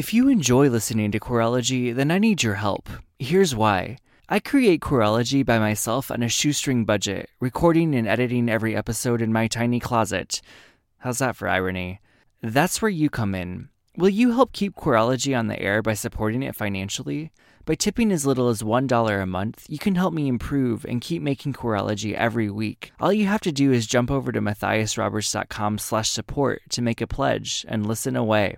If you enjoy listening to Queerology, then I need your help. Here's why. I create Queerology by myself on a shoestring budget, recording and editing every episode in my tiny closet. How's that for irony? That's where you come in. Will you help keep Queerology on the air by supporting it financially? By tipping as little as $1 a month, you can help me improve and keep making Queerology every week. All you have to do is jump over to matthiasroberts.com slash support to make a pledge and listen away.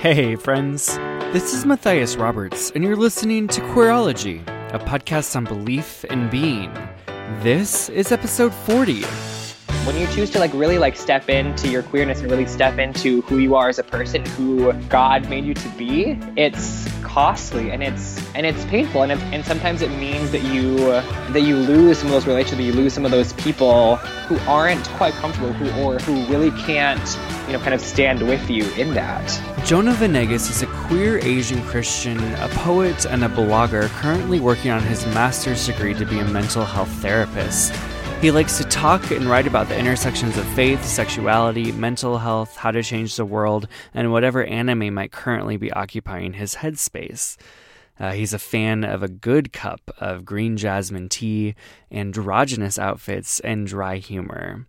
Hey, friends. This is Matthias Roberts, and you're listening to Queerology, a podcast on belief and being. This is episode 40. When you choose to like really like step into your queerness and really step into who you are as a person, who God made you to be, it's costly and it's and it's painful and and sometimes it means that you that you lose some of those relationships, you lose some of those people who aren't quite comfortable, who or who really can't you know kind of stand with you in that. Jonah Venegas is a queer Asian Christian, a poet, and a blogger currently working on his master's degree to be a mental health therapist. He likes to talk and write about the intersections of faith, sexuality, mental health, how to change the world, and whatever anime might currently be occupying his headspace. Uh, he's a fan of a good cup of green jasmine tea, androgynous outfits, and dry humor.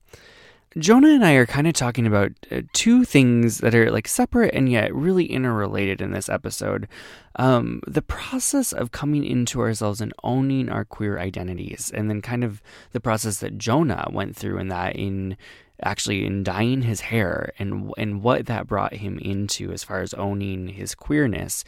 Jonah and I are kind of talking about uh, two things that are like separate and yet really interrelated in this episode. Um, the process of coming into ourselves and owning our queer identities, and then kind of the process that Jonah went through in that in actually in dyeing his hair and and what that brought him into as far as owning his queerness,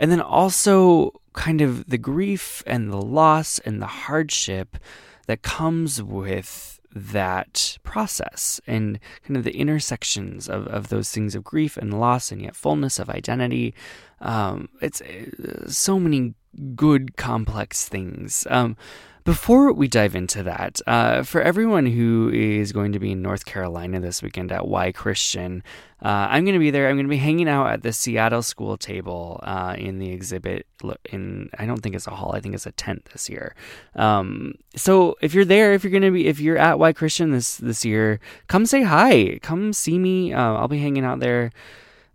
and then also kind of the grief and the loss and the hardship that comes with that process and kind of the intersections of, of those things of grief and loss and yet fullness of identity. Um, it's uh, so many good, complex things. Um, before we dive into that, uh, for everyone who is going to be in North Carolina this weekend at Why Christian, uh, I'm going to be there. I'm going to be hanging out at the Seattle School table uh, in the exhibit. In I don't think it's a hall. I think it's a tent this year. Um, so if you're there, if you're going to be, if you're at Why Christian this this year, come say hi. Come see me. Uh, I'll be hanging out there.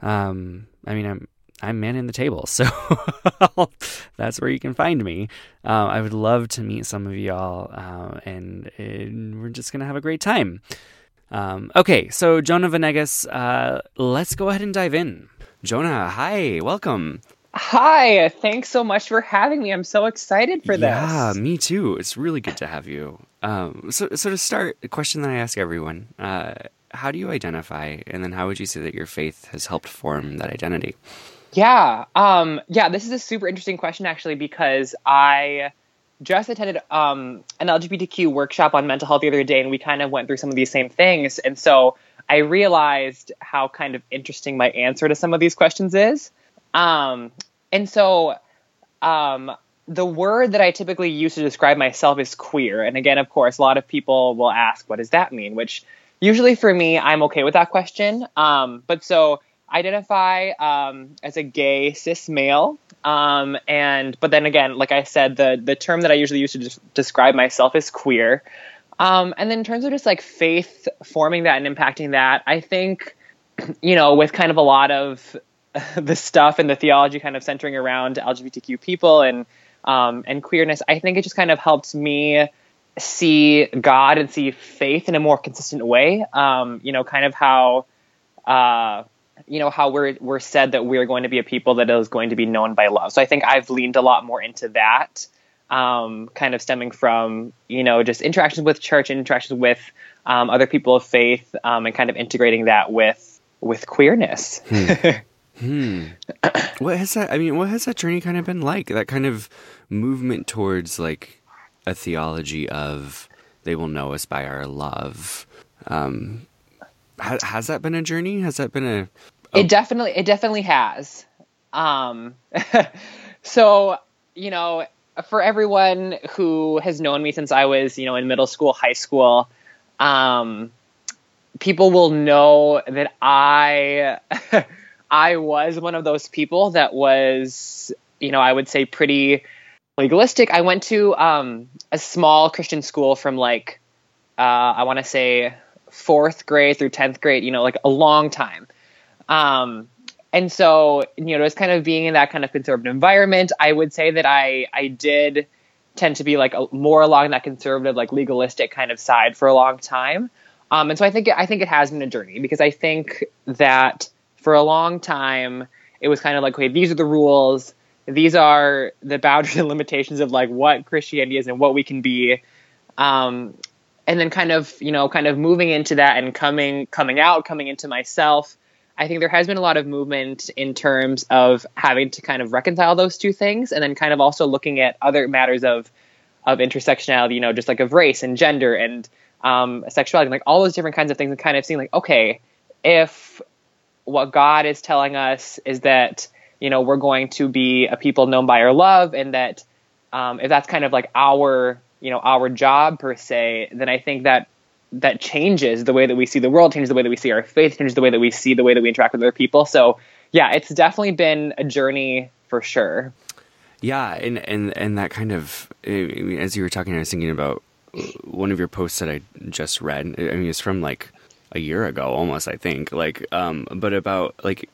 Um, I mean, I'm I'm manning the table. So that's where you can find me. Uh, I would love to meet some of y'all, uh, and, and, we're just going to have a great time. Um, okay, so Jonah Venegas, uh, let's go ahead and dive in. Jonah, hi, welcome. Hi, thanks so much for having me. I'm so excited for this. Yeah, me too. It's really good to have you. Um, so, so to start, a question that I ask everyone: uh, How do you identify, and then how would you say that your faith has helped form that identity? Yeah. Um, yeah, this is a super interesting question actually because I just attended um, an LGBTQ workshop on mental health the other day and we kind of went through some of these same things. And so I realized how kind of interesting my answer to some of these questions is. Um, and so um, the word that I typically use to describe myself is queer. And again, of course, a lot of people will ask, what does that mean? Which usually for me, I'm okay with that question. Um, but so identify um, as a gay cis male. Um, and but then again, like I said, the the term that I usually use to des- describe myself is queer. Um, and then in terms of just like faith forming that and impacting that, I think, you know, with kind of a lot of the stuff and the theology kind of centering around LGBTQ people and um, and queerness, I think it just kind of helps me see God and see faith in a more consistent way. Um, you know, kind of how uh, you know how we're we're said that we're going to be a people that is going to be known by love. So I think I've leaned a lot more into that, um, kind of stemming from you know just interactions with church, interactions with um, other people of faith, um, and kind of integrating that with with queerness. Hmm. hmm. What has that? I mean, what has that journey kind of been like? That kind of movement towards like a theology of they will know us by our love. Um, has that been a journey? Has that been a? It definitely, it definitely has. Um, so you know, for everyone who has known me since I was, you know, in middle school, high school, um, people will know that I I was one of those people that was, you know, I would say pretty legalistic. I went to um, a small Christian school from like uh, I want to say fourth grade through tenth grade, you know, like a long time. Um, and so you know, just kind of being in that kind of conservative environment, I would say that I I did tend to be like a, more along that conservative, like legalistic kind of side for a long time. Um, and so I think I think it has been a journey because I think that for a long time it was kind of like, okay, these are the rules, these are the boundaries and limitations of like what Christianity is and what we can be. Um, and then kind of you know kind of moving into that and coming coming out coming into myself I think there has been a lot of movement in terms of having to kind of reconcile those two things, and then kind of also looking at other matters of of intersectionality, you know, just like of race and gender and um, sexuality, like all those different kinds of things, and kind of seeing like, okay, if what God is telling us is that you know we're going to be a people known by our love, and that um, if that's kind of like our you know our job per se, then I think that that changes the way that we see the world, changes the way that we see our faith, changes the way that we see the way that we interact with other people. So yeah, it's definitely been a journey for sure. Yeah, and and and that kind of as you were talking, I was thinking about one of your posts that I just read. I mean, it's from like a year ago, almost. I think, like, um, but about like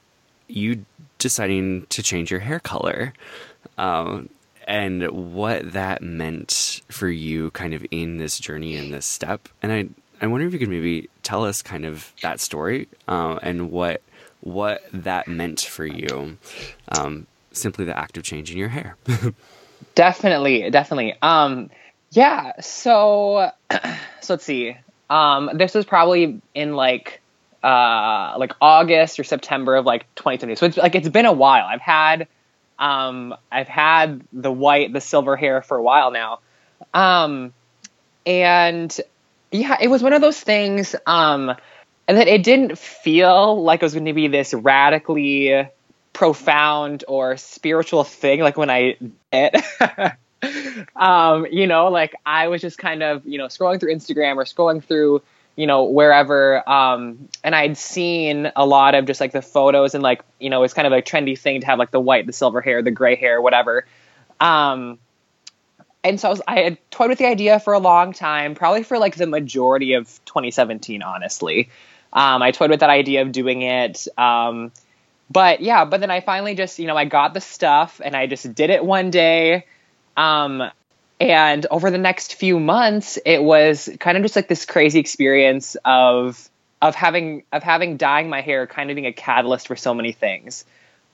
you deciding to change your hair color, um, and what that meant for you, kind of in this journey in this step. And I I wonder if you could maybe tell us kind of that story uh, and what what that meant for you. Um, simply the act of changing your hair. definitely, definitely. Um, yeah. So, so let's see. Um, this was probably in like uh, like August or September of like 2020. So it's like it's been a while. I've had um, I've had the white, the silver hair for a while now. Um, and yeah, it was one of those things um, that it didn't feel like it was going to be this radically profound or spiritual thing like when I did um, you know, like I was just kind of, you know, scrolling through Instagram or scrolling through, you know, wherever. Um, and I'd seen a lot of just like the photos and like, you know, it's kind of a trendy thing to have like the white, the silver hair, the gray hair, whatever. Um, and so I, was, I had toyed with the idea for a long time, probably for like the majority of 2017, honestly. Um, I toyed with that idea of doing it. Um, but yeah, but then I finally just, you know, I got the stuff and I just did it one day. Um, and over the next few months, it was kind of just like this crazy experience of of having of having dyeing my hair kind of being a catalyst for so many things.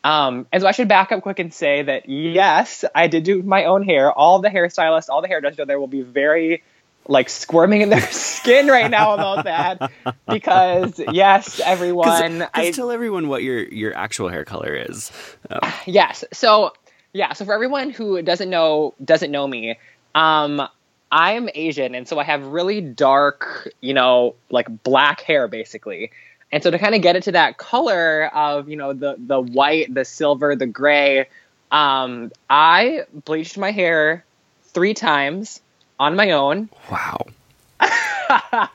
Um, and so I should back up quick and say that yes, I did do my own hair. All the hairstylists, all the hairdressers there will be very like squirming in their skin right now about that because yes, everyone. Cause, I tell everyone what your your actual hair color is. Oh. Yes, so yeah, so for everyone who doesn't know doesn't know me, um, I'm Asian, and so I have really dark, you know, like black hair basically. And so to kind of get it to that color of, you know, the the white, the silver, the gray, um, I bleached my hair three times on my own. Wow.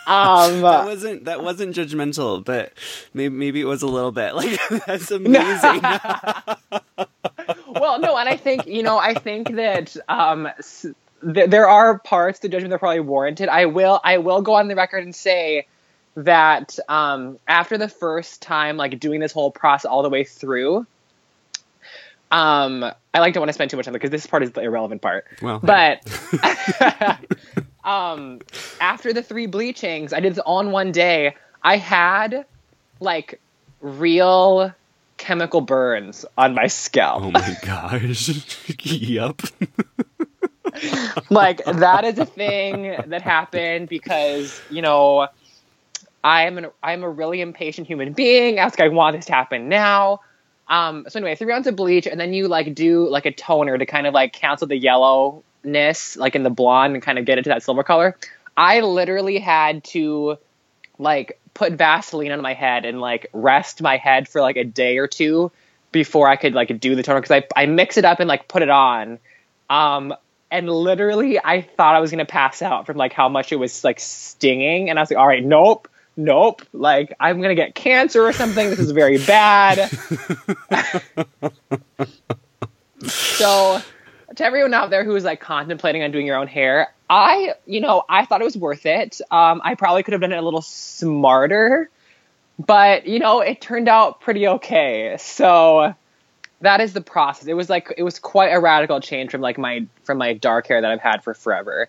um, that wasn't that wasn't judgmental, but maybe maybe it was a little bit. Like that's amazing. Well, no, and I think you know, I think that um, th- there are parts to judgment that are probably warranted. I will I will go on the record and say that um, after the first time, like doing this whole process all the way through, um, I like don't want to spend too much time because this part is the irrelevant part. Well, but um, after the three bleachings, I did this all in one day. I had like real chemical burns on my scalp. Oh my gosh! yep. like that is a thing that happened because you know I am an I'm a really impatient human being. I was like, I want this to happen now. Um, so anyway, three rounds of bleach, and then you like do like a toner to kind of like cancel the yellowness, like in the blonde, and kind of get it to that silver color. I literally had to like put Vaseline on my head and like rest my head for like a day or two before I could like do the toner because I I mix it up and like put it on. Um, and literally I thought I was gonna pass out from like how much it was like stinging, and I was like, all right, nope, nope, like I'm gonna get cancer or something. This is very bad. so to everyone out there who is like contemplating on doing your own hair, I, you know, I thought it was worth it. Um, I probably could have done it a little smarter, but you know, it turned out pretty okay. So that is the process. It was like it was quite a radical change from like my from my dark hair that I've had for forever.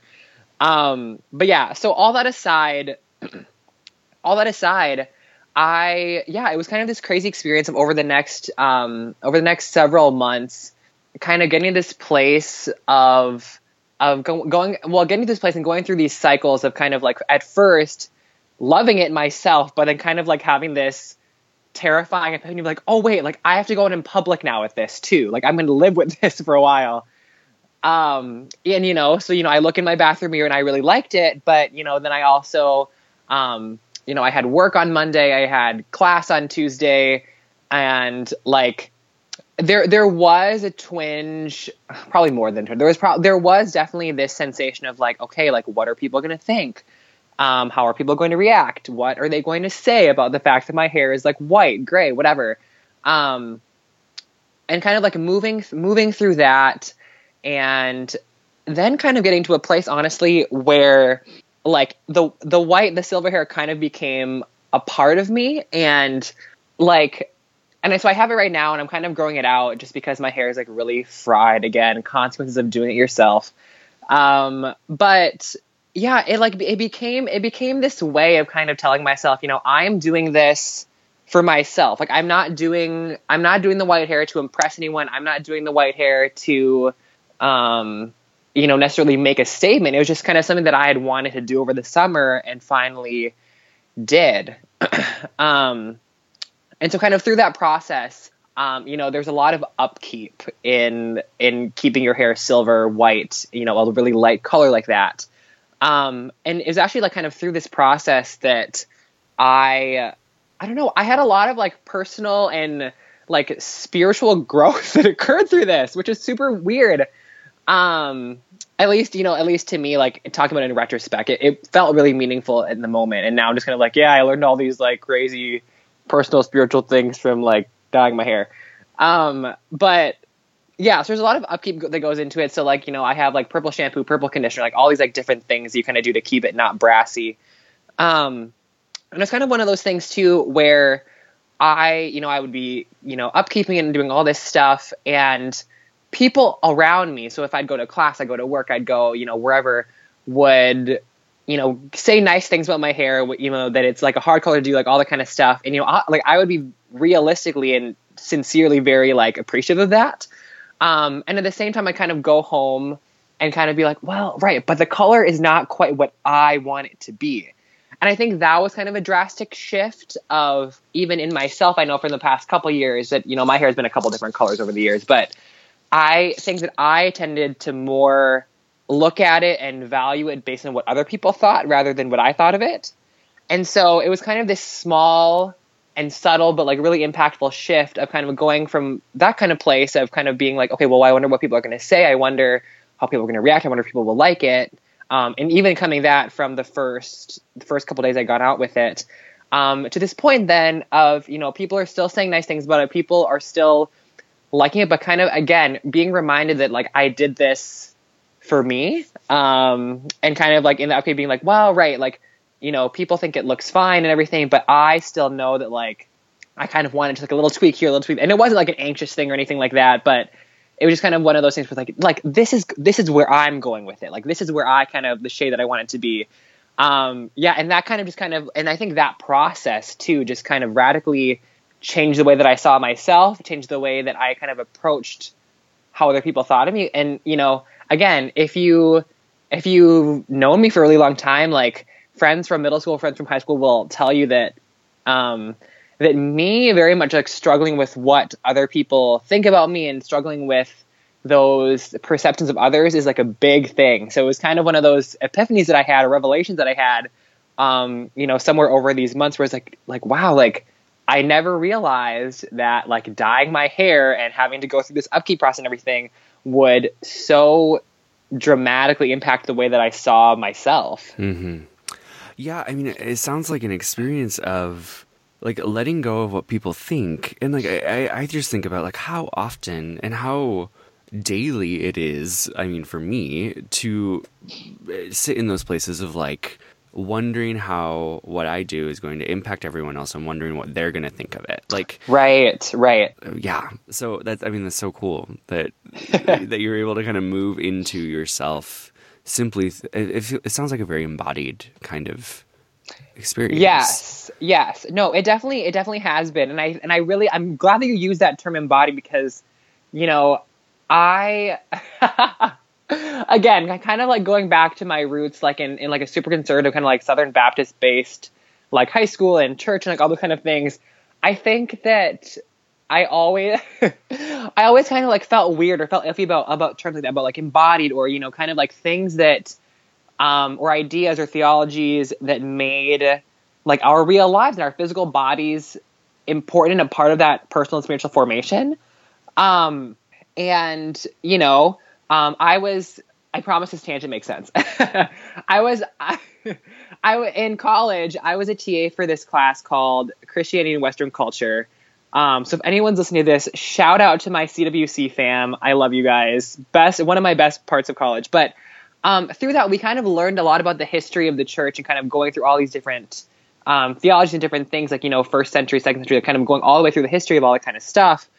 Um, but yeah, so all that aside, all that aside, I yeah, it was kind of this crazy experience of over the next um, over the next several months, kind of getting this place of of go- going well, getting to this place and going through these cycles of kind of like at first loving it myself, but then kind of like having this terrifying opinion of like, oh wait, like I have to go out in public now with this too. Like I'm going to live with this for a while. Um, and you know, so you know, I look in my bathroom mirror and I really liked it, but you know, then I also, um, you know, I had work on Monday, I had class on Tuesday, and like there there was a twinge, probably more than there was probably there was definitely this sensation of like, okay, like what are people going to think? Um, how are people going to react? What are they going to say about the fact that my hair is like white, gray, whatever? Um, and kind of like moving moving through that, and then kind of getting to a place, honestly, where like the the white, the silver hair kind of became a part of me, and like, and so I have it right now, and I'm kind of growing it out just because my hair is like really fried again. Consequences of doing it yourself. Um, but yeah, it like it became it became this way of kind of telling myself, you know, I'm doing this for myself. Like I'm not doing I'm not doing the white hair to impress anyone. I'm not doing the white hair to um you know necessarily make a statement. It was just kind of something that I had wanted to do over the summer and finally did. um and so kind of through that process, um, you know, there's a lot of upkeep in in keeping your hair silver, white, you know, a really light color like that. Um, and it was actually like kind of through this process that I, I don't know, I had a lot of like personal and like spiritual growth that occurred through this, which is super weird. Um, at least, you know, at least to me, like talking about it in retrospect, it, it felt really meaningful in the moment. And now I'm just kind of like, yeah, I learned all these like crazy personal spiritual things from like dyeing my hair. Um, but yeah, so there's a lot of upkeep that goes into it. So like, you know, I have like purple shampoo, purple conditioner, like all these like different things you kind of do to keep it not brassy. Um, and it's kind of one of those things too where I, you know, I would be, you know, upkeeping and doing all this stuff and people around me. So if I'd go to class, I'd go to work, I'd go, you know, wherever would, you know, say nice things about my hair, you know, that it's like a hard color to do, like all that kind of stuff. And, you know, I, like I would be realistically and sincerely very like appreciative of that. Um, and at the same time, I kind of go home and kind of be like, well, right, but the color is not quite what I want it to be. And I think that was kind of a drastic shift of even in myself. I know from the past couple years that, you know, my hair has been a couple different colors over the years, but I think that I tended to more look at it and value it based on what other people thought rather than what I thought of it. And so it was kind of this small and subtle but like really impactful shift of kind of going from that kind of place of kind of being like okay well i wonder what people are going to say. I wonder how people are going to react. I wonder if people will like it. Um, and even coming that from the first the first couple days i got out with it um, to this point then of you know people are still saying nice things about it. People are still liking it but kind of again being reminded that like i did this for me um, and kind of like in the okay being like well right like you know, people think it looks fine and everything, but I still know that like I kind of wanted to like a little tweak here, a little tweak, and it wasn't like an anxious thing or anything like that, but it was just kind of one of those things where like like this is this is where I'm going with it. Like this is where I kind of the shade that I want it to be. Um, yeah, and that kind of just kind of and I think that process too just kind of radically changed the way that I saw myself, changed the way that I kind of approached how other people thought of me. And you know, again, if you if you've known me for a really long time, like friends from middle school, friends from high school will tell you that um, that me very much like struggling with what other people think about me and struggling with those perceptions of others is like a big thing. So it was kind of one of those epiphanies that I had or revelations that I had, um, you know, somewhere over these months where it's like, like, wow, like I never realized that like dyeing my hair and having to go through this upkeep process and everything would so dramatically impact the way that I saw myself. Mm-hmm. Yeah, I mean, it sounds like an experience of like letting go of what people think, and like I, I just think about like how often and how daily it is. I mean, for me to sit in those places of like wondering how what I do is going to impact everyone else and wondering what they're going to think of it. Like Right, right. Yeah. So that's I mean that's so cool that that you're able to kind of move into yourself simply it, it sounds like a very embodied kind of experience. Yes. Yes. No, it definitely it definitely has been and I and I really I'm glad that you use that term embodied because you know, I again, kind of like going back to my roots, like in, in like a super conservative kind of like Southern Baptist based, like high school and church and like all those kind of things. I think that I always, I always kind of like felt weird or felt iffy about about terms like that, about like embodied or you know, kind of like things that, um, or ideas or theologies that made like our real lives and our physical bodies important and a part of that personal and spiritual formation. Um, and you know, um, I was. I promise this tangent makes sense. I was. I, I in college. I was a TA for this class called Christianity and Western Culture. Um, so if anyone's listening to this, shout out to my CWC fam. I love you guys. Best one of my best parts of college. But um, through that, we kind of learned a lot about the history of the church and kind of going through all these different um, theologies and different things, like you know, first century, second century, kind of going all the way through the history of all that kind of stuff.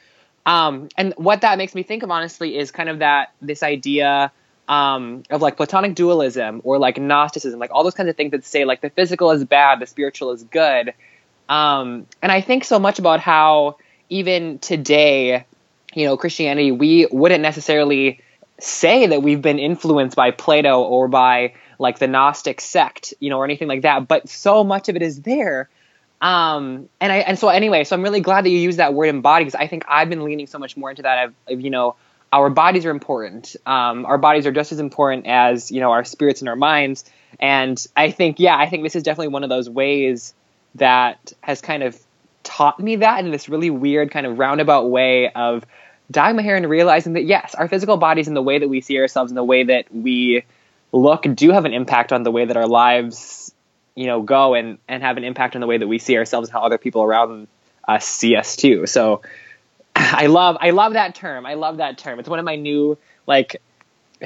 Um, and what that makes me think of, honestly, is kind of that this idea um, of like Platonic dualism or like Gnosticism, like all those kinds of things that say like the physical is bad, the spiritual is good. Um, and I think so much about how even today, you know, Christianity, we wouldn't necessarily say that we've been influenced by Plato or by like the Gnostic sect, you know, or anything like that. But so much of it is there um, and I and so anyway, so I'm really glad that you use that word embody because I think I've been leaning so much more into that of, you know our bodies are important. Um, our bodies are just as important as you know our spirits and our minds. And I think yeah, I think this is definitely one of those ways that has kind of taught me that in this really weird kind of roundabout way of dyeing my hair and realizing that yes, our physical bodies and the way that we see ourselves and the way that we look do have an impact on the way that our lives you know go and and have an impact on the way that we see ourselves and how other people around us see us too. So i love i love that term. I love that term. It's one of my new like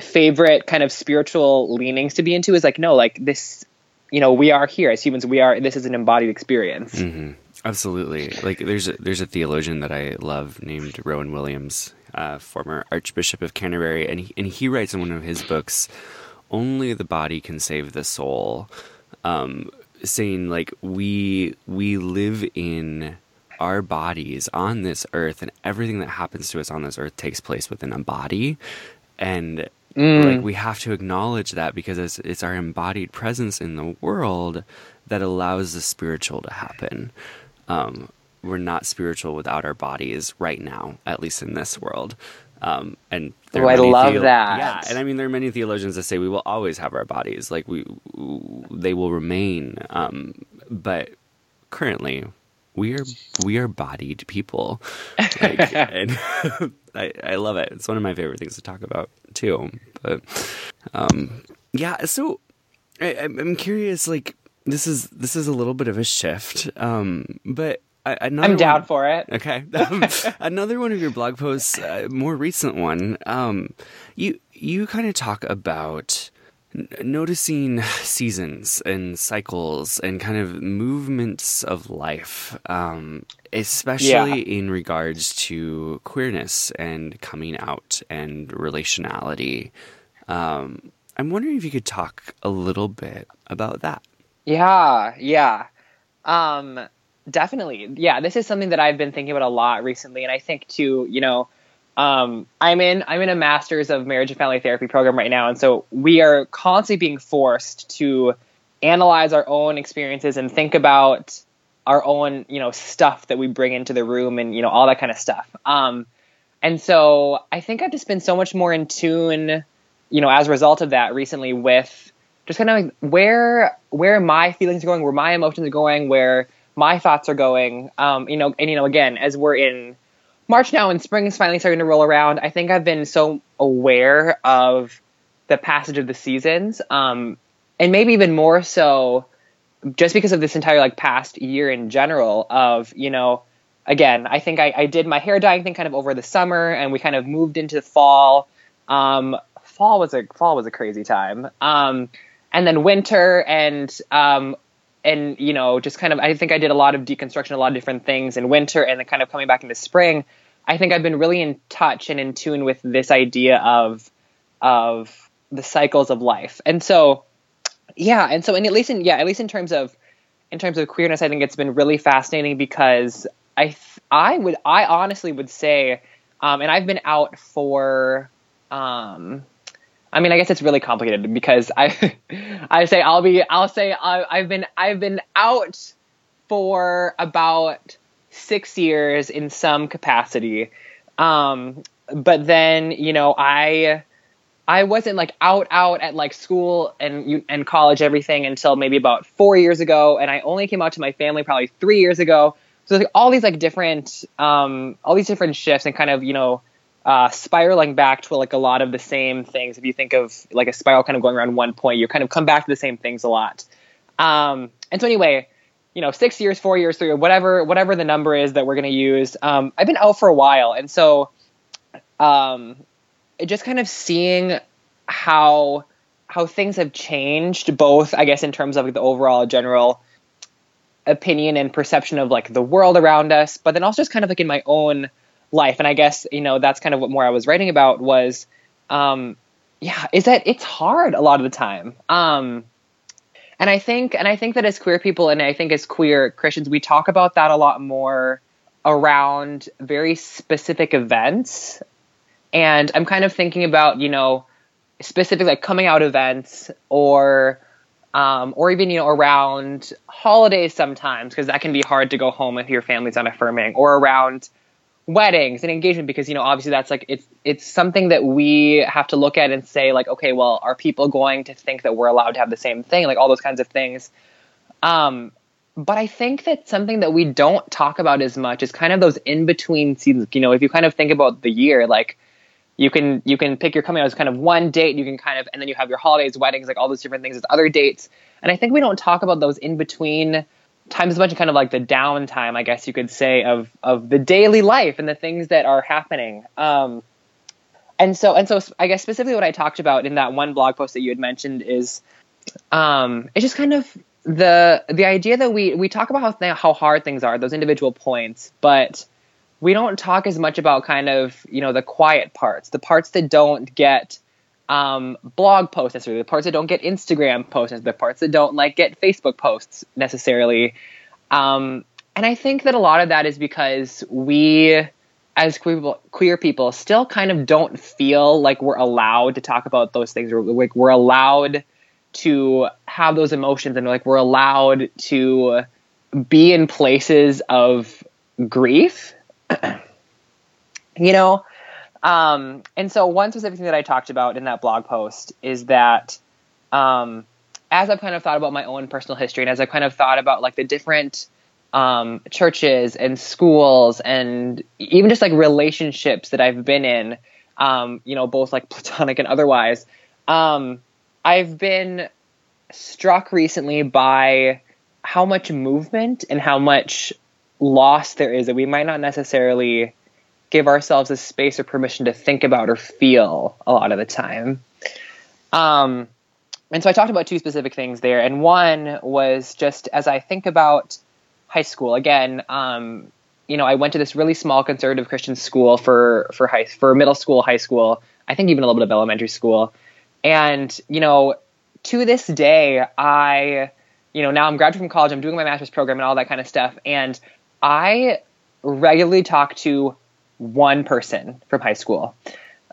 favorite kind of spiritual leanings to be into is like no like this you know we are here. As humans we are this is an embodied experience. Mm-hmm. absolutely. Like there's a there's a theologian that i love named rowan williams uh, former archbishop of canterbury and he, and he writes in one of his books only the body can save the soul um, saying like we we live in our bodies on this earth and everything that happens to us on this earth takes place within a body. And mm. like we have to acknowledge that because it's, it's our embodied presence in the world that allows the spiritual to happen. Um, we're not spiritual without our bodies right now at least in this world um, and oh, I love theo- that. Yeah, and I mean there are many theologians that say we will always have our bodies, like we, they will remain. Um, but currently, we are we are bodied people, like, and I, I love it. It's one of my favorite things to talk about too. But um, yeah, so I, I'm curious. Like this is this is a little bit of a shift, um, but I'm down one, for it. Okay. Um, another one of your blog posts, uh, more recent one, um, you you kind of talk about n- noticing seasons and cycles and kind of movements of life, um, especially yeah. in regards to queerness and coming out and relationality. Um, I'm wondering if you could talk a little bit about that. Yeah, yeah. Definitely. Yeah, this is something that I've been thinking about a lot recently and I think too, you know, um, I'm in I'm in a master's of marriage and family therapy program right now and so we are constantly being forced to analyze our own experiences and think about our own, you know, stuff that we bring into the room and, you know, all that kind of stuff. Um, and so I think I've just been so much more in tune, you know, as a result of that recently with just kind of like where where my feelings are going, where my emotions are going, where my thoughts are going. Um, you know, and you know, again, as we're in March now and spring is finally starting to roll around, I think I've been so aware of the passage of the seasons, um, and maybe even more so just because of this entire like past year in general of you know again i think I, I, did my hair dyeing thing kind of over the summer and we kind of moved into fall um, fall was a fall was a crazy time um, and then winter and um, and you know just kind of i think i did a lot of deconstruction a lot of different things in winter and then kind of coming back into spring. I think i've been really in touch and in tune with this idea of of the cycles of life. And so yeah and so and at least in yeah at least in terms of in terms of queerness i think it's been really fascinating because i i would i honestly would say um, and i've been out for um, I mean, I guess it's really complicated because I, I say I'll be, I'll say I, have been, I've been out for about six years in some capacity, um, but then you know I, I wasn't like out out at like school and and college everything until maybe about four years ago, and I only came out to my family probably three years ago. So like all these like different, um, all these different shifts and kind of you know uh, spiraling back to like a lot of the same things. If you think of like a spiral kind of going around one point, you kind of come back to the same things a lot. Um, and so anyway, you know, six years, four years, three, whatever, whatever the number is that we're going to use. Um, I've been out for a while, and so um, just kind of seeing how how things have changed, both I guess in terms of like, the overall general opinion and perception of like the world around us, but then also just kind of like in my own life. And I guess, you know, that's kind of what more I was writing about was, um, yeah, is that it's hard a lot of the time. Um, and I think, and I think that as queer people and I think as queer Christians, we talk about that a lot more around very specific events. And I'm kind of thinking about, you know, specific like coming out events or, um, or even you know around holidays sometimes because that can be hard to go home if your family's unaffirming or around weddings and engagement because you know obviously that's like it's it's something that we have to look at and say like okay well are people going to think that we're allowed to have the same thing? Like all those kinds of things. Um but i think that something that we don't talk about as much is kind of those in between seasons. You know if you kind of think about the year like you can you can pick your coming out as kind of one date. You can kind of and then you have your holidays weddings like all those different things as other dates. And i think we don't talk about those in between time is a bunch of kind of like the downtime, I guess you could say, of of the daily life and the things that are happening. Um, and so and so, I guess specifically what I talked about in that one blog post that you had mentioned is, um, it's just kind of the the idea that we we talk about how th- how hard things are, those individual points, but we don't talk as much about kind of you know the quiet parts, the parts that don't get um, blog posts necessarily, the parts that don't get Instagram posts, the parts that don't like get Facebook posts necessarily. Um, and I think that a lot of that is because we, as queer people, queer people, still kind of don't feel like we're allowed to talk about those things, or like we're allowed to have those emotions, and like we're allowed to be in places of grief. you know, um, and so one specific thing that I talked about in that blog post is that um, as I've kind of thought about my own personal history and as I've kind of thought about like the different um, churches and schools and even just like relationships that I've been in, um, you know, both like platonic and otherwise, um, I've been struck recently by how much movement and how much loss there is that we might not necessarily give ourselves a space or permission to think about or feel a lot of the time. Um, and so I talked about two specific things there, and one was just as I think about high school. Again, um, you know, I went to this really small conservative Christian school for for high for middle school, high school. I think even a little bit of elementary school, and you know, to this day, I, you know, now I'm graduating from college, I'm doing my master's program and all that kind of stuff, and I regularly talk to one person from high school.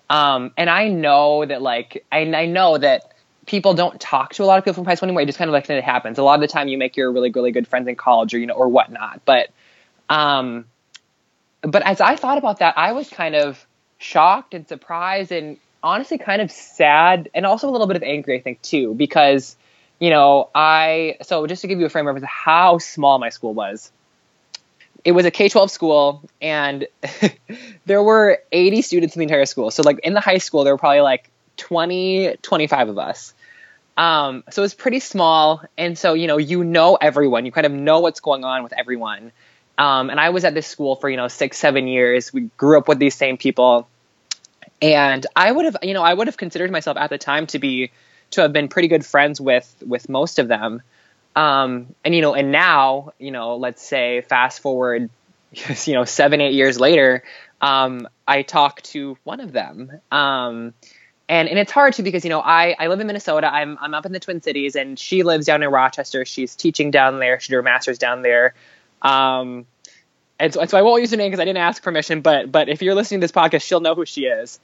Um, and I know that like I, I know that people don't talk to a lot of people from high school anymore. It just kind of like it happens. A lot of the time you make your really, really good friends in college or, you know, or whatnot. But, um, but as I thought about that, I was kind of shocked and surprised and honestly kind of sad and also a little bit of angry, I think too, because, you know, I so just to give you a frame of how small my school was. It was a K 12 school, and there were 80 students in the entire school. So, like in the high school, there were probably like 20, 25 of us. Um, so it was pretty small. And so, you know, you know everyone, you kind of know what's going on with everyone. Um, and I was at this school for, you know, six, seven years. We grew up with these same people. And I would have, you know, I would have considered myself at the time to be, to have been pretty good friends with, with most of them. Um, and, you know, and now, you know, let's say fast forward, you know, seven, eight years later, um, I talk to one of them. Um, and and it's hard too because you know I I live in Minnesota. I'm I'm up in the Twin Cities, and she lives down in Rochester. She's teaching down there. She did her master's down there. Um, and so, and so I won't use her name because I didn't ask permission. But but if you're listening to this podcast, she'll know who she is.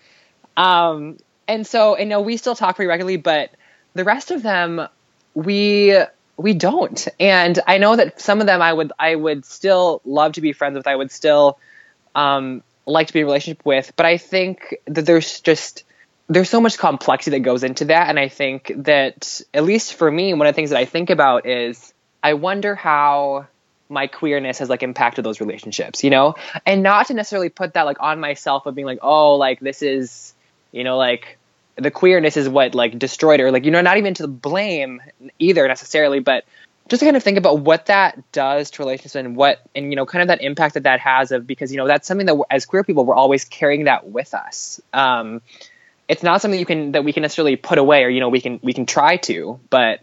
Um, and so and you know we still talk pretty regularly, but the rest of them we we don't. And I know that some of them I would I would still love to be friends with. I would still um, like to be in a relationship with. But I think that there's just there's so much complexity that goes into that. And I think that, at least for me, one of the things that I think about is I wonder how my queerness has like impacted those relationships, you know? And not to necessarily put that like on myself of being like, oh, like this is, you know, like the queerness is what like destroyed her. Like, you know, not even to blame either necessarily, but just to kind of think about what that does to relationships and what, and, you know, kind of that impact that that has of, because, you know, that's something that as queer people, we're always carrying that with us. Um, it's not something you can that we can necessarily put away or you know we can we can try to but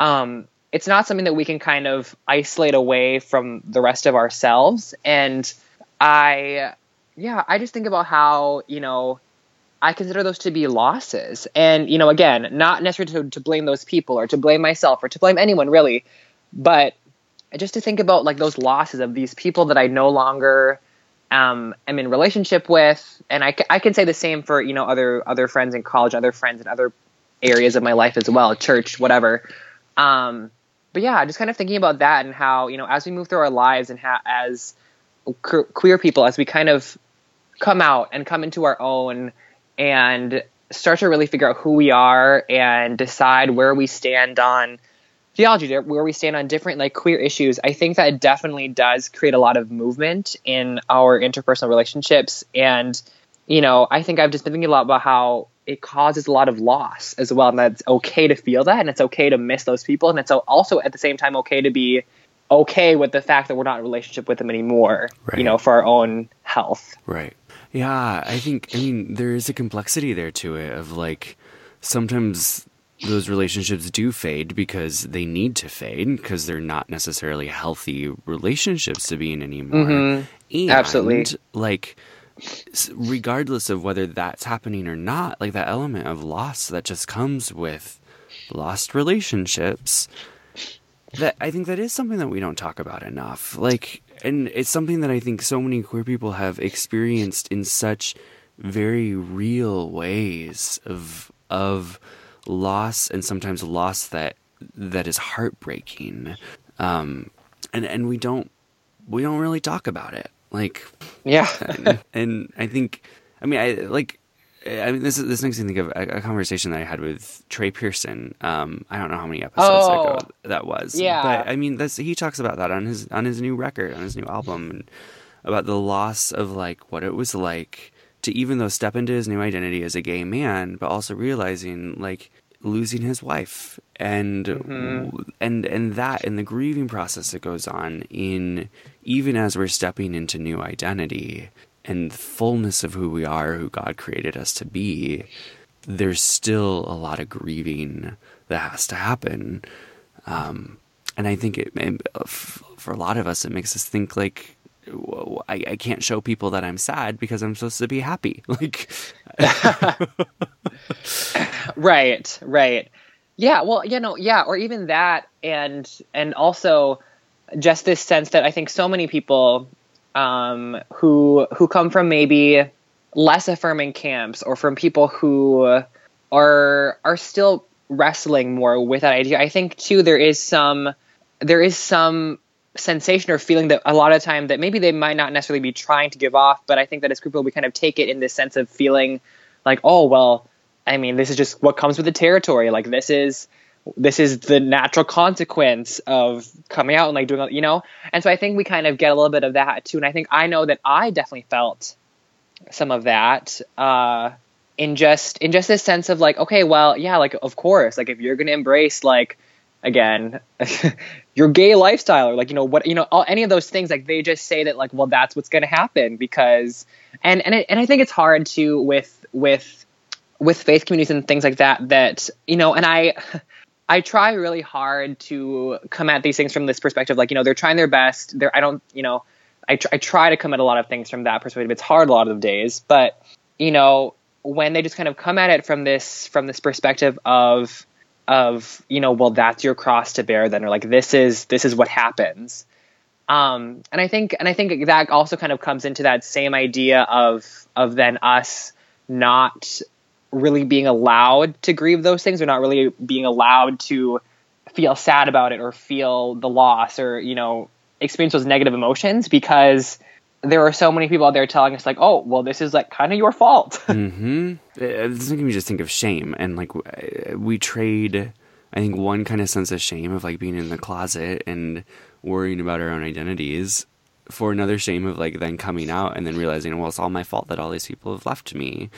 um, it's not something that we can kind of isolate away from the rest of ourselves and i yeah i just think about how you know i consider those to be losses and you know again not necessarily to, to blame those people or to blame myself or to blame anyone really but just to think about like those losses of these people that i no longer um, am in relationship with, and I, I can say the same for you know other other friends in college, other friends in other areas of my life as well, church, whatever. Um, but yeah, just kind of thinking about that and how you know as we move through our lives and as que- queer people, as we kind of come out and come into our own and start to really figure out who we are and decide where we stand on theology where we stand on different like queer issues. I think that definitely does create a lot of movement in our interpersonal relationships. And you know i think i've just been thinking a lot about how it causes a lot of loss as well and that's okay to feel that and it's okay to miss those people and it's also at the same time okay to be okay with the fact that we're not in a relationship with them anymore right. you know for our own health. Right yeah i think i mean there is a complexity there to it of like sometimes those relationships do fade because they need to fade because they're not necessarily healthy relationships to be in anymore. Mm-hmm. And, Absolutely. Like, regardless of whether that's happening or not, like that element of loss that just comes with lost relationships. That I think that is something that we don't talk about enough. Like, and it's something that I think so many queer people have experienced in such very real ways of of loss and sometimes loss that that is heartbreaking. Um, and and we don't we don't really talk about it. Like yeah. and, and, i think i mean i like I mean, this is, this makes me think of a, a, conversation that I had with Trey Pearson. Um, I don't know how many episodes oh, ago that was. Yeah, but I mean, that's, he talks about that on his on his new record, on his new album, and about the loss of like what it was like to even though step into his new identity as a gay man, but also realizing like losing his wife and mm-hmm. and and that and the grieving process that goes on in even as we're stepping into new identity and the fullness of who we are, who God created us to be, there's still a lot of grieving that has to happen. Um, and I think it, for a lot of us, it makes us think like I, I can't show people that I'm sad because I'm supposed to be happy. Like, right, right, yeah. Well, you know, yeah, or even that, and and also just this sense that I think so many people um, who who come from maybe less affirming camps or from people who are are still wrestling more with that idea. I think too there is some there is some sensation or feeling that a lot of time that maybe they might not necessarily be trying to give off, but I think that as people we kind of take it in this sense of feeling like, oh well, I mean, this is just what comes with the territory. Like this is this is the natural consequence of coming out and like doing you know? And so i think we kind of get a little bit of that too. And i think i know that i definitely felt some of that uh in just in just this sense of like okay well yeah like of course like if you're gonna embrace like again your gay lifestyle or like you know what you know all, any of those things like they just say that like well that's what's gonna happen because and and it, and i think it's hard to with with with faith communities and things like that that you know and i I try really hard to come at these things from this perspective. Like, you know, they're trying their best. They're, I don't, you know, I, tr- I try to come at a lot of things from that perspective. It's hard a lot of the days, but you know, when they just kind of come at it from this, from this perspective of, of, you know, well, that's your cross to bear then, or like, this is, this is what happens. Um, and I think, and I think that also kind of comes into that same idea of, of then us not really being allowed to grieve those things or not really being allowed to feel sad about it or feel the loss or you know experience those negative emotions because there are so many people out there telling us like oh well this is like kind of your fault. Mm-hmm. It's making me just think of shame and like we trade i think one kind of sense of shame of like being in the closet and worrying about our own identities for another shame of like then coming out and then realizing well it's all my fault that all these people have left me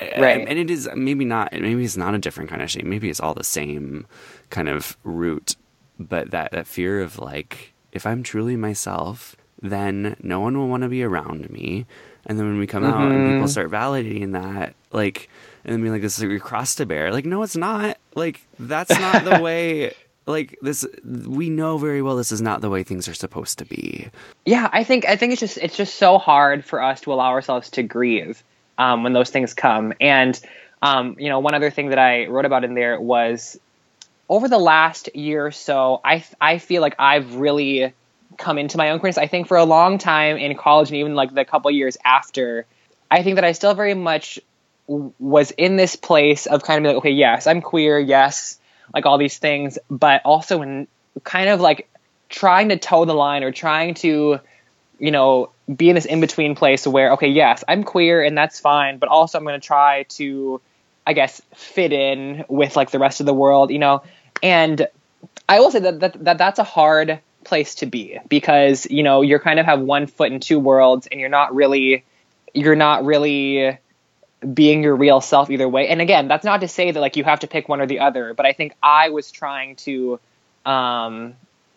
right. and it is maybe not maybe it's not a different kind of shame. Maybe it's all the same kind of root but that that fear of like if i'm truly myself then no one will want to be around me. And then when we come mm-hmm. out and people mm-hmm. start validating that like and then being like this is your cross to bear. Like no it's not. Like that's not the way like this we know very well this is not the way things are supposed to be. Yeah i think i think it's just it's just so hard for us to allow ourselves to grieve um, when those things come. And um, you know, one other thing that I wrote about in there was over the last year or so, I I feel like I've really come into my own queerness. I think for a long time in college and even like the couple years after, I think that I still very much was in this place of kind of like, okay, yes, I'm queer, yes, like all these things, but also in kind of like trying to toe the line or trying to, you know, be in this in between place where okay yes i'm queer and that's fine but also i'm going to try to i guess fit in with like the rest of the world you know? And i will say that, that, that that's a hard place to be because you know you're kind of have one foot in two worlds and you're not really you're not really being your real self either way. And again that's not to say that like you have to pick one or the other but i think i was trying to um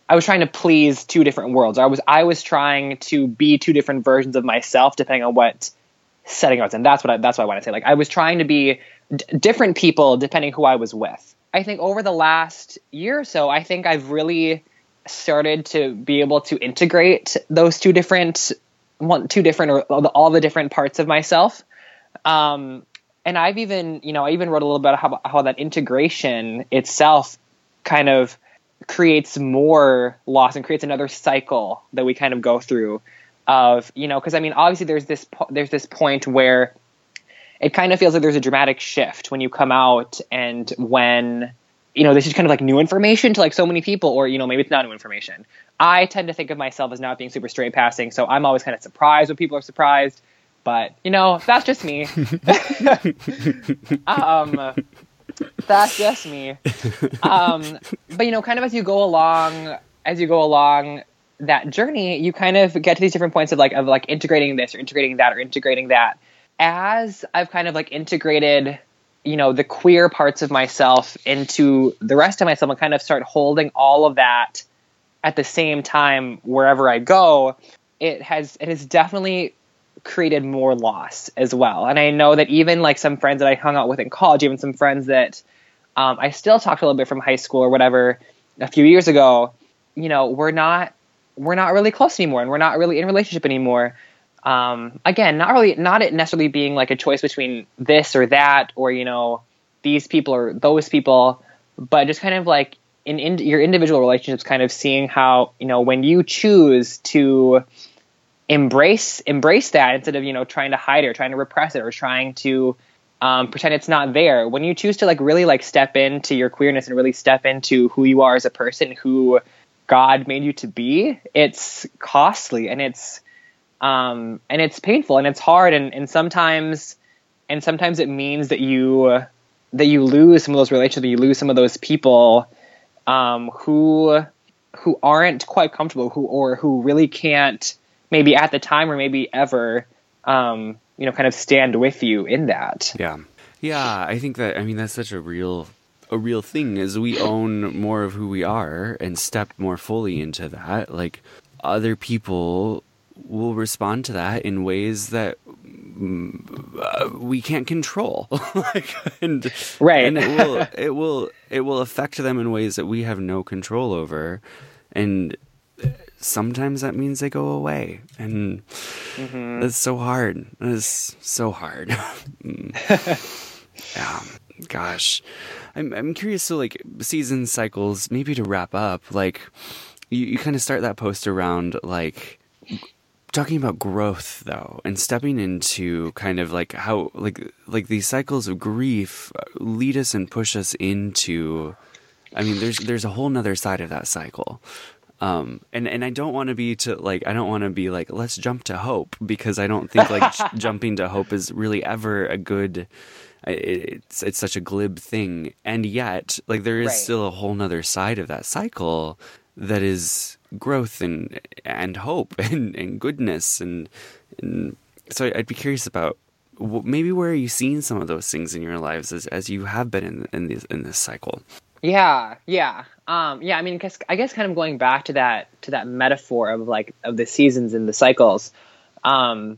I was trying to please two different worlds. I was I was trying to be two different versions of myself depending on what setting I was in. That's what I, that's what I want to say. Like I was trying to be d- different people depending who I was with. I think over the last year or so, I think I've really started to be able to integrate those two different one two different or all the different parts of myself. Um, and I've even, you know, I even wrote a little bit about how, how that integration itself kind of creates more loss and creates another cycle that we kind of go through of you know because i mean obviously there's this po- there's this point where it kind of feels like there's a dramatic shift when you come out and when you know this is kind of like new information to like so many people or you know maybe it's not new information i tend to think of myself as not being super straight passing so i'm always kind of surprised when people are surprised but you know that's just me um that's just me. Um, but you know, kind of as you go along, as you go along that journey, you kind of get to these different points of like of like integrating this or integrating that or integrating that. As I've kind of like integrated, you know, the queer parts of myself into the rest of myself and kind of start holding all of that at the same time wherever I go, it has it has definitely created more loss as well. And I know that even like some friends that I hung out with in college, even some friends that um, I still talked a little bit from high school or whatever a few years ago, you know, we're not we're not really close anymore, and we're not really in relationship anymore. Um, again, not really, not it necessarily being like a choice between this or that, or you know, these people or those people, but just kind of like in, in your individual relationships, kind of seeing how you know when you choose to embrace embrace that instead of you know trying to hide it or trying to repress it or trying to um, pretend it's not there. When you choose to like really like step into your queerness and really step into who you are as a person who god made you to be it's costly and it's um and it's painful and it's hard and and sometimes and sometimes it means that you that you lose some of those relationships, you lose some of those people um, who who aren't quite comfortable, who or who really can't maybe at the time or maybe ever, um, you know, kind of stand with you in that. Yeah, yeah. I think that I mean that's such a real a real thing is we own more of who we are and step more fully into that. Like other people will respond to that in ways that uh, we can't control like, and, right and it will it will it will affect them in ways that we have no control over and sometimes that means they go away. And mm-hmm. it's so hard. It's so hard. Yeah mm. um, gosh. I'm i'm curious so like season cycles maybe to wrap up like you, you kind of start that post around like talking about growth though and stepping into kind of like how like like these cycles of grief uh, lead us and push us into i mean there's there's a whole nother side of that cycle um and and i don't want to be to like i don't want to be like let's jump to hope because i don't think like jumping to hope is really ever a good it's it's such a glib thing and yet like there is right. still a whole nother side of that cycle that is growth and and hope and, and goodness and, and so I'd be curious about maybe where are you seeing some of those things in your lives as, as you have been in in this in this cycle. Yeah, yeah, um, yeah. I mean, cause I guess kind of going back to that to that metaphor of like of the seasons and the cycles. Um,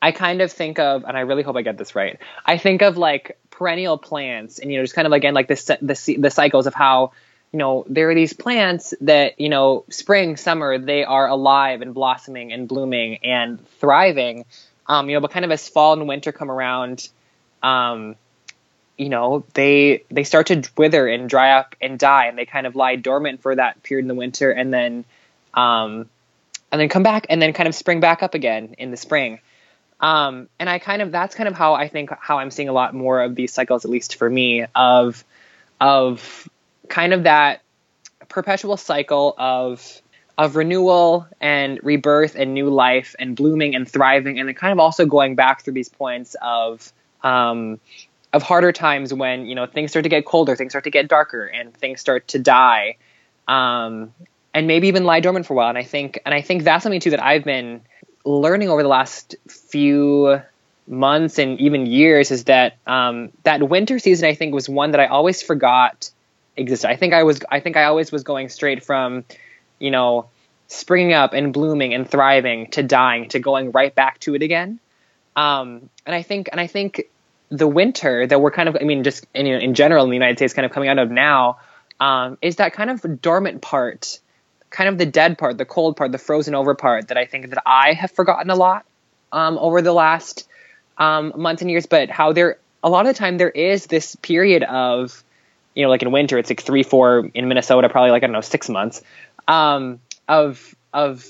I kind of think of, and I really hope I get this right. I think of like perennial plants, and you know, just kind of again like the the the cycles of how you know, there are these plants that, you know, spring, summer, they are alive and blossoming and blooming and thriving. Um, you know, but kind of as fall and winter come around, um, you know, they they start to wither and dry up and die, and they kind of lie dormant for that period in the winter, and then, um, and then come back, and then kind of spring back up again in the spring. Um, and I kind of that's kind of how I think how I'm seeing a lot more of these cycles, at least for me, of of kind of that perpetual cycle of of renewal and rebirth and new life and blooming and thriving and then kind of also going back through these points of um, of harder times when you know things start to get colder, things start to get darker, and things start to die, um, and maybe even lie dormant for a while. And I think and I think that's something too that I've been learning over the last few months and even years is that um, that winter season I think was one that I always forgot existed. I think I was I think I always was going straight from, you know, springing up and blooming and thriving to dying to going right back to it again. Um, and I think and I think the winter that we're kind of I mean just in, in general in the United States kind of coming out of now um, is that kind of dormant part, kind of the dead part, the cold part, the frozen over part that I think that I have forgotten a lot um, over the last um, months and years. But how there a lot of the time there is this period of you know, like in winter, it's like three, four in Minnesota, probably like I don't know, six months um, of of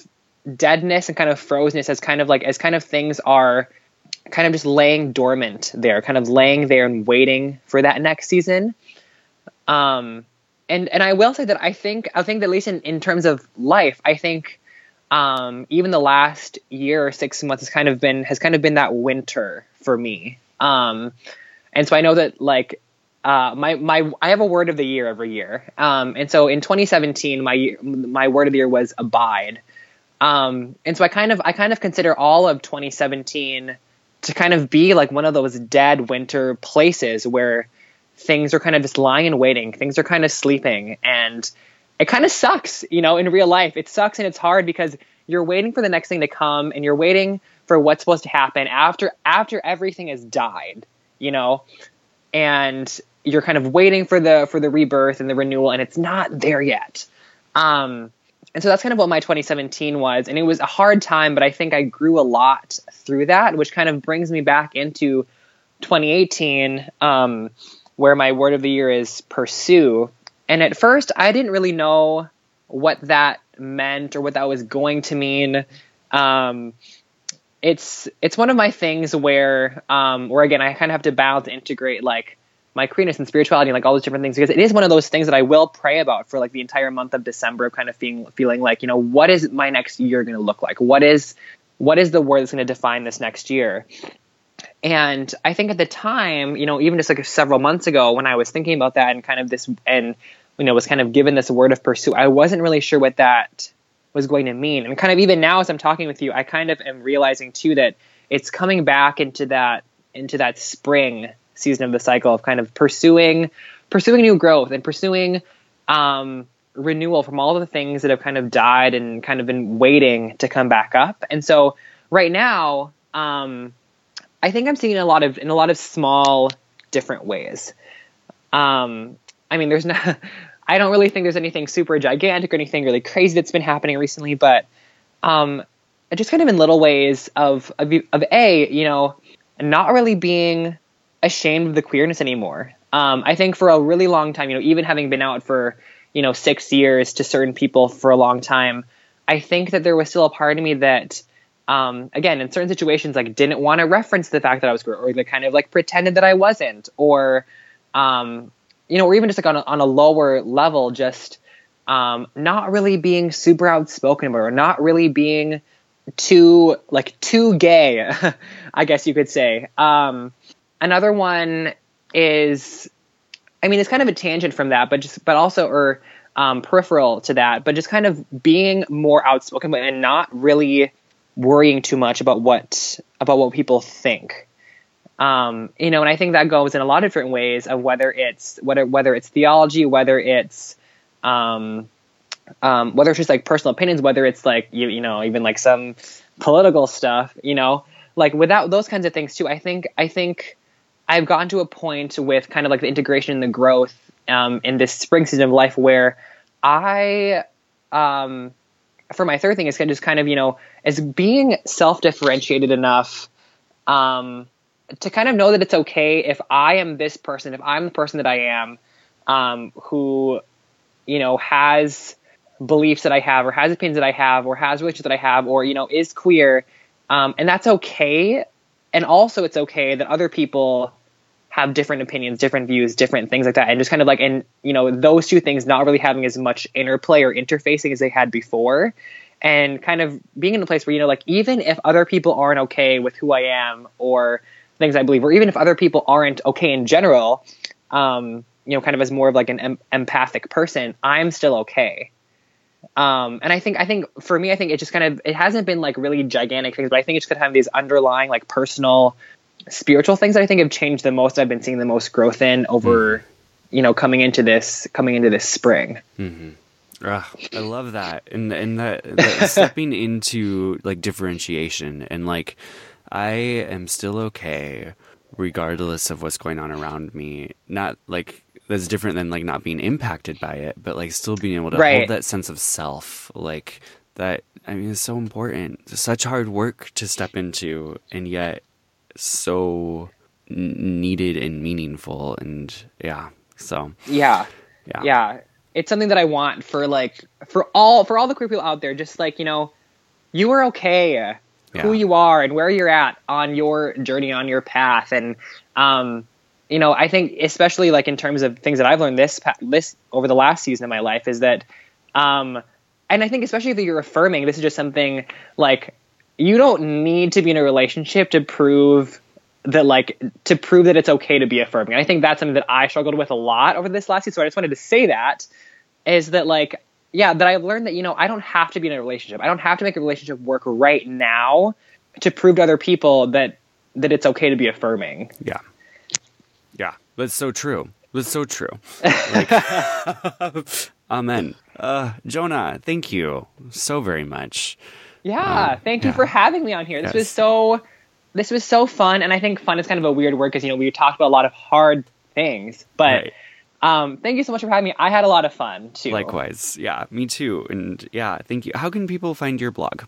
deadness and kind of frozenness as kind of like as kind of things are kind of just laying dormant there, kind of laying there and waiting for that next season. Um, and and I will say that I think I think that at least in, in terms of life, I think um, even the last year or six months has kind of been has kind of been that winter for me. Um, and so I know that like uh, my my I have a word of the year every year, um, and so in 2017, my my word of the year was abide, um, and so I kind of I kind of consider all of 2017 to kind of be like one of those dead winter places where things are kind of just lying and waiting, things are kind of sleeping, and it kind of sucks, you know, in real life. It sucks and it's hard because you're waiting for the next thing to come, and you're waiting for what's supposed to happen after after everything has died, you know, and you're kind of waiting for the for the rebirth and the renewal and it's not there yet um, and so that's kind of what my 2017 was. And it was a hard time but i think i grew a lot through that which kind of brings me back into 2018 um, where my word of the year is pursue. And at first i didn't really know what that meant or what that was going to mean. Um, it's it's one of my things where um, where again i kind of have to balance integrate like my Koreanness and spirituality, like all those different things, because it is one of those things that I will pray about for like the entire month of December, kind of feeling feeling like, you know, what is my next year going to look like? What is what is the word that's going to define this next year? and I think at the time, you know, even just like several months ago when I was thinking about that and kind of this, and, you know, was kind of given this word of pursuit I wasn't really sure what that was going to mean. And kind of even now as I'm talking with you, I kind of am realizing too that it's coming back into that, into that spring season of the cycle of kind of pursuing, pursuing new growth and pursuing, um, renewal from all the things that have kind of died and kind of been waiting to come back up. And so right now, um, I think I'm seeing a lot of in a lot of small different ways. Um, I mean, there's not. I don't really think there's anything super gigantic or anything really crazy that's been happening recently, but um, just kind of in little ways of, of of a you know not really being ashamed of the queerness anymore. Um, I think for a really long time, you know, even having been out for you know six years to certain people for a long time, I think that there was still a part of me that um, again, in certain situations, like didn't want to reference the fact that I was queer, or like kind of like pretended that I wasn't, or um, you know, or even just like on a, on a lower level, just um, not really being super outspoken about, or not really being too like too gay, I guess you could say. Um, another one is, I mean, it's kind of a tangent from that, but just but also or um, peripheral to that, but just kind of being more outspoken and not really worrying too much about what about what people think. Um, you know, and I think that goes in a lot of different ways of whether it's whether whether it's theology, whether it's um, um, whether it's just like personal opinions, whether it's like you you know even like some political stuff, you know, like without those kinds of things too. I think I think I've gotten to a point with kind of like the integration and the growth um, in this spring season of life where I um, for my third thing is just kind of you know is being self-differentiated enough um, to kind of know that it's okay if I am this person, if I'm the person that I am, um, who you know has beliefs that I have, or has opinions that I have, or has relationships that I have, or you know is queer, um, and that's okay. And also, it's okay that other people have different opinions, different views, different things like that, and just kind of like, and you know, those two things not really having as much interplay or interfacing as they had before, and kind of being in a place where you know, like, even if other people aren't okay with who I am or things I believe, or even if other people aren't okay in general, um, you know, kind of as more of like an em- empathic person, I'm still okay. Um, and I think, I think for me, I think it just kind of, it hasn't been like really gigantic things, but I think it's kind of these underlying like personal spiritual things that I think have changed the most. I've been seeing the most growth in over, mm. you know, coming into this coming into this spring. Mm-hmm. Ugh, I love that, and and that, that stepping into like differentiation and like I am still okay regardless of what's going on around me. Not like that's different than like not being impacted by it, but like still being able to right. hold that sense of self, like that. I mean, it's so important. It's such hard work to step into, and yet so needed and meaningful and yeah so. Yeah. Yeah. Yeah. It's something that i want for like for all for all the queer people out there just like you know you are okay yeah. who you are and where you're at on your journey on your path. And um you know i think especially like in terms of things that i've learned this this over the last season of my life is that um and i think especially that you're affirming this is just something like you don't need to be in a relationship to prove that like to prove that it's okay to be affirming. I think that's something that I struggled with a lot over this last year. So I just wanted to say that is that like yeah, that I've learned that you know I don't have to be in a relationship. I don't have to make a relationship work right now to prove to other people that that it's okay to be affirming. Yeah. Yeah. That's so true. That's so true. Like, amen. Uh, Jonah, thank you so very much. Yeah, um, thank you yeah. for having me on here. This yes. was so this was so fun, and I think fun is kind of a weird word because you know we talked about a lot of hard things, but. Right. Um, thank you so much for having me. I had a lot of fun too. Likewise, yeah, me too. And yeah, thank you. How can people find your blog?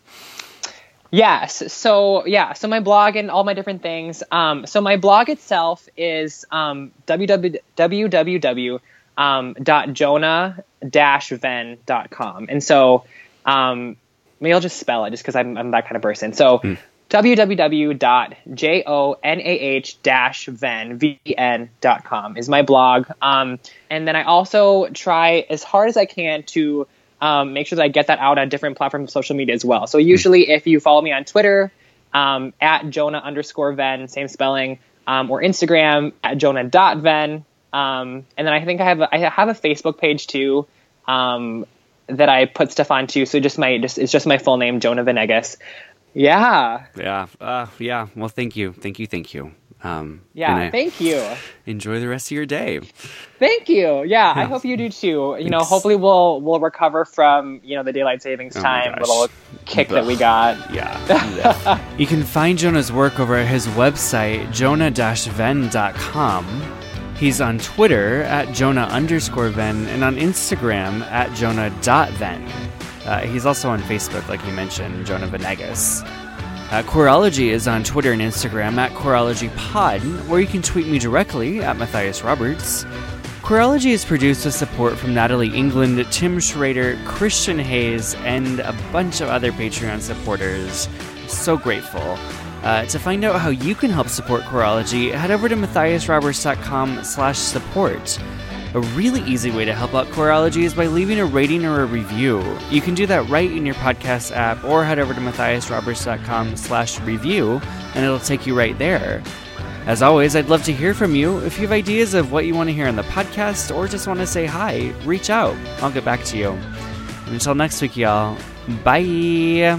Yes. So yeah. So my blog and all my different things. Um, so my blog itself is um, www um, dot jonah dash ven.com. And so um, maybe I'll just spell it just because I'm, I'm that kind of person. So mm. www.jonah-ven.com is my blog. Um, and then I also try as hard as I can to um, make sure that I get that out on different platforms of social media as well. So usually if you follow me on Twitter, um, at Jonah underscore Ven, same spelling, um, or Instagram at Jonah dot Ven. Um, and then I think I have a, I have a Facebook page too um, that I put stuff on too. So just my just it's just my full name, Jonah Venegas. Yeah. Yeah. Uh, yeah. Well, thank you. Thank you. Thank you. Um, yeah. Thank you. Enjoy the rest of your day. Thank you. Yeah, I hope you do too. You Thanks. know, hopefully we'll we'll recover from you know the daylight savings oh time little kick Ugh. that we got. Yeah. you can find Jonah's work over at his website jonah-ven.com. He's on Twitter at Jonah underscore Ven and on Instagram at Jonah.Ven. Uh, he's also on Facebook, like you mentioned, Jonah Venegas. Uh, Queerology is on Twitter and Instagram at QueerologyPod, or you can tweet me directly at Matthias Roberts. Queerology is produced with support from Natalie England, Tim Schrader, Christian Hayes, and a bunch of other Patreon supporters. So grateful. Uh, to find out how you can help support Queerology, head over to matthiasroberts.com slash support. A really easy way to help out Queerology is by leaving a rating or a review. You can do that right in your podcast app or head over to matthiasroberts.com slash review and it'll take you right there. As always, I'd love to hear from you. If you have ideas of what you want to hear on the podcast or just want to say hi, reach out. I'll get back to you. And until next week, y'all, bye.